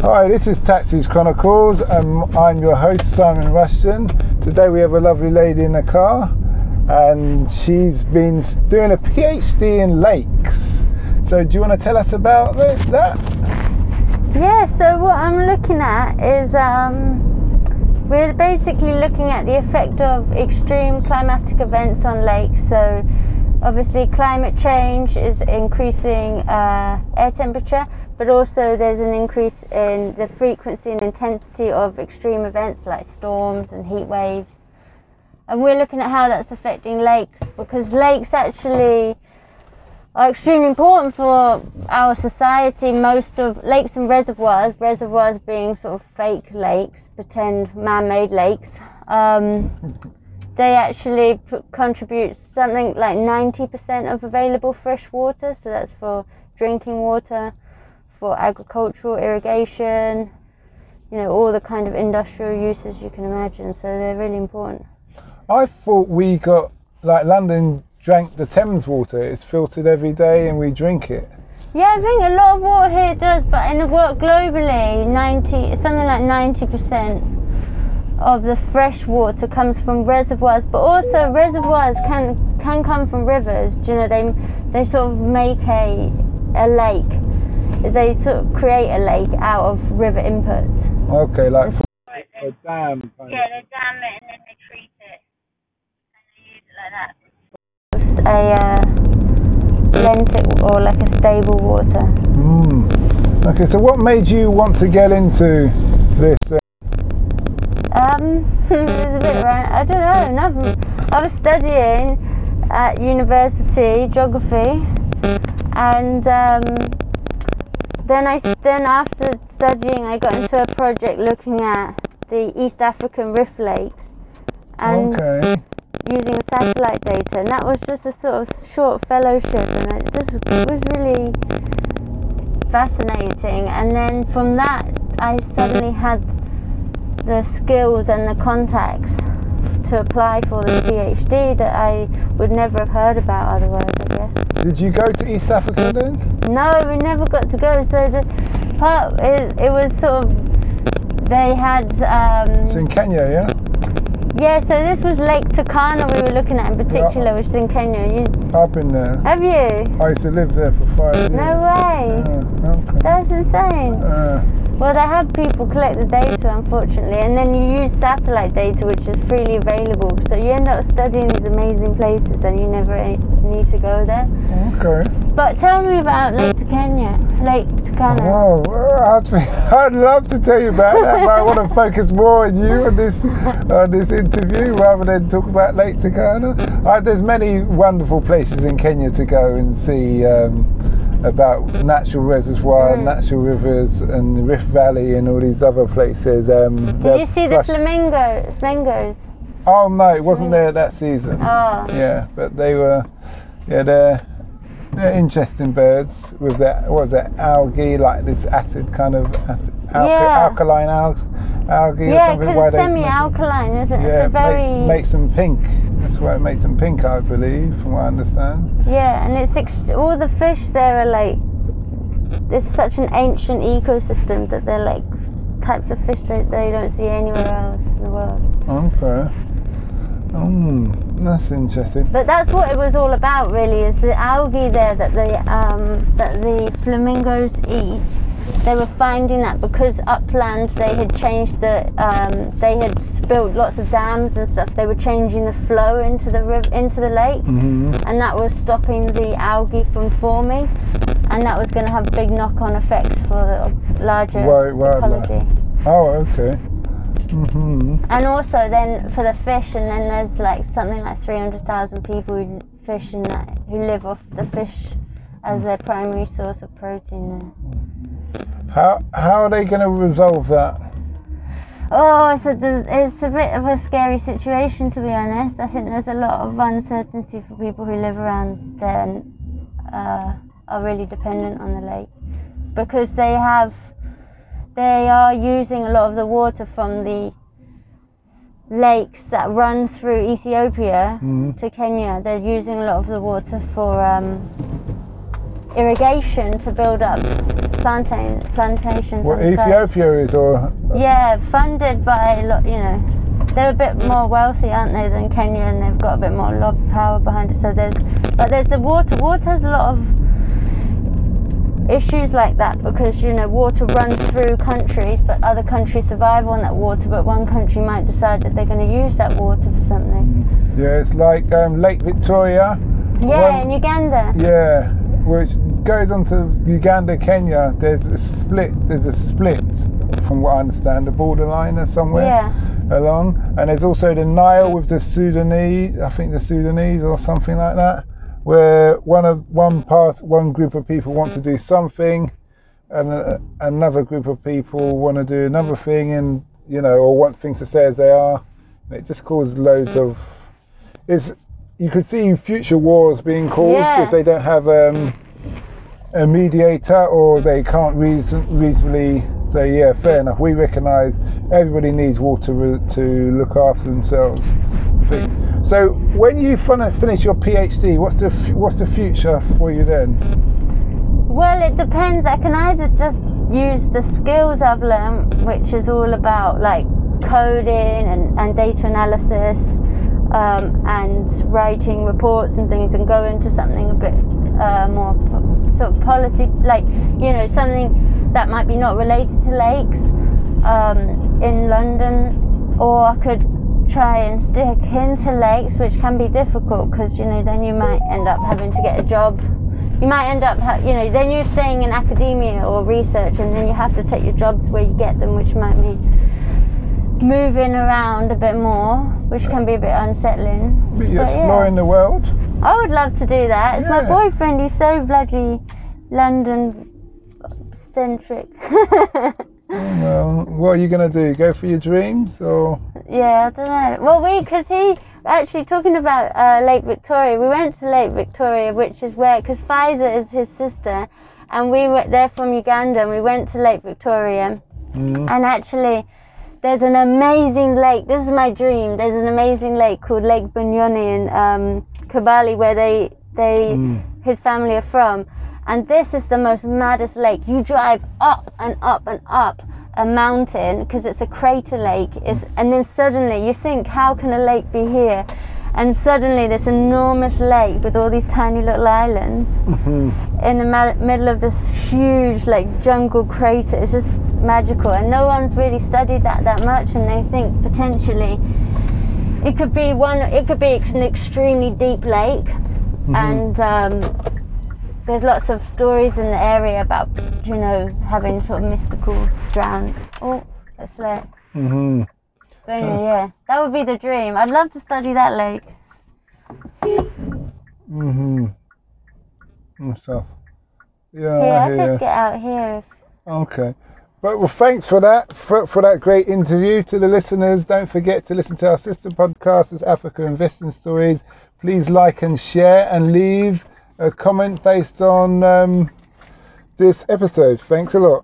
Hi, this is Taxis Chronicles, and I'm your host, Simon Rushton. Today we have a lovely lady in the car, and she's been doing a PhD in lakes. So, do you want to tell us about this, that? Yeah, so what I'm looking at is um, we're basically looking at the effect of extreme climatic events on lakes. So, obviously, climate change is increasing uh, air temperature, but also there's an increase in the frequency and intensity of extreme events like storms and heat waves. And we're looking at how that's affecting lakes because lakes actually are extremely important for our society. Most of lakes and reservoirs, reservoirs being sort of fake lakes, pretend man made lakes, um, they actually contribute something like 90% of available fresh water. So that's for drinking water, for agricultural irrigation, you know, all the kind of industrial uses you can imagine. So they're really important. I thought we got, like, London drank the Thames water. It's filtered every day and we drink it. Yeah, I think a lot of water here does, but in the world globally, 90, something like 90% of the fresh water comes from reservoirs, but also reservoirs can can come from rivers. Do you know, they they sort of make a a lake. They sort of create a lake out of river inputs. Okay, like a dam. Kind yeah, they dam it and then they treat it and they use it like that. A uh, lentic or like a stable water. Mm. Okay, so what made you want to get into this? Uh, um, it's a bit random. I don't know. Nothing. I was studying at university geography, and um, then I then after studying, I got into a project looking at the East African rift lakes, and okay. using satellite data, and that was just a sort of short fellowship, and it just it was really fascinating. And then from that, I suddenly had the skills and the contacts to apply for the PhD that I would never have heard about otherwise, I guess. Did you go to East Africa then? No, we never got to go. So the part it, it was sort of they had. Um, it's in Kenya, yeah. Yeah, so this was Lake Turkana we were looking at in particular, yeah. which is in Kenya. You, I've been there. Have you? I used to live there for five years. No way. Uh, okay. That's insane. Uh, well, they have people collect the data, unfortunately, and then you use satellite data, which is freely available. So you end up studying these amazing places, and you never need to go there. Okay. But tell me about Lake Turkana. Lake Turkana. Whoa, I'd, I'd love to tell you about that, but I want to focus more on you on this on this interview rather than talk about Lake Turkana. Uh, there's many wonderful places in Kenya to go and see. Um, about natural reservoir, mm. natural rivers, and the Rift Valley, and all these other places. Um, Did you see the flamingo, flamingos? Oh no, it wasn't there that season. Oh. Yeah, but they were. Yeah, they're, they're interesting birds with that. What was that algae, like this acid kind of acid, alka, yeah. alkaline algae, algae yeah, or something. Yeah, because semi-alkaline, isn't it? Yeah, it's very... makes, makes them pink. That's why it makes them pink, I believe, from what I understand. Yeah, and it's ext- all the fish there are like. It's such an ancient ecosystem that they're like types of fish that they don't see anywhere else in the world. Okay. Mm, that's interesting. But that's what it was all about, really, is the algae there that the um, that the flamingos eat. They were finding that because upland they had changed the um, they had built lots of dams and stuff. They were changing the flow into the river, into the lake, mm-hmm. and that was stopping the algae from forming, and that was going to have big knock-on effects for the larger ecology. Oh, okay. Mm-hmm. And also then for the fish, and then there's like something like 300,000 people who fish in that who live off the fish as their primary source of protein. How how are they going to resolve that? Oh, it's a, it's a bit of a scary situation to be honest. I think there's a lot of uncertainty for people who live around there and uh, are really dependent on the lake because they have they are using a lot of the water from the lakes that run through Ethiopia mm-hmm. to Kenya. They're using a lot of the water for um, irrigation to build up plantain plantations. Site. Ethiopia is, or Yeah, funded by you know, they're a bit more wealthy, aren't they, than Kenya, and they've got a bit more lob power behind it. So there's, but there's the water. Water has a lot of issues like that because you know water runs through countries, but other countries survive on that water. But one country might decide that they're going to use that water for something. yeah, it's like um, Lake Victoria. Yeah, One- in Uganda. Yeah, which goes on to Uganda, Kenya. There's a split. There's a split, from what I understand, the borderline or somewhere Yeah. along. And there's also the Nile with the Sudanese. I think the Sudanese or something like that, where one of one part, one group of people want to do something, and uh, another group of people want to do another thing, and you know, or want things to stay as they are. And it just causes loads of. It's you could see future wars being caused Yeah. if they don't have um, a mediator or they can't reason, reasonably say, yeah, fair enough. We recognise everybody needs water re- to look after themselves. Things. So when you fin- finish your PhD, what's the f- what's the future for you then? Well, it depends. I can either just use the skills I've learned, which is all about like coding and, and data analysis um, and writing reports and things, and go into something a bit uh, more po- sort of policy, like you know, something that might be not related to lakes um, in London, or I could try and stick into lakes, which can be difficult because you know then you might end up having to get a job. You might end up, you know, then you're staying in academia or research, and then you have to take your jobs where you get them, which might mean moving around a bit more, which can be a bit unsettling. Be But exploring yeah, the world. I would love to do that. It's my boyfriend. He's so bloody London centric. Well, what are you gonna do? Go for your dreams, or Yeah, I don't know. Well, we, because he, actually talking about uh, Lake Victoria, we went to Lake Victoria, which is where, because Pfizer is his sister, and we were, they're from Uganda, and we went to Lake Victoria, Mm. and actually, there's an amazing lake. This is my dream. There's an amazing lake called Lake Bunyonyi in um, Kabale, where they, they, Mm. his family are from. And this is the most maddest lake. You drive up and up and up a mountain because it's a crater lake. It's, and then suddenly you think, how can a lake be here? And suddenly this enormous lake with all these tiny little islands Mhm. in the ma- middle of this huge like jungle crater. It's just magical, and no one's really studied that that much. And they think potentially it could be one. It could be an extremely deep lake, Mhm. and um, there's lots of stories in the area about you know having sort of mystical drown. Oh, that's lake. Mhm. But anyway, yeah, that would be the dream. I'd love to study that lake. Mhm. And stuff. Yeah, Yeah, I I could get out here. Okay. But well, thanks for that for, for that great interview to the listeners. Don't forget to listen to our sister podcast, as Africa Investing Stories. Please like and share and leave a comment based on um, this episode. Thanks a lot.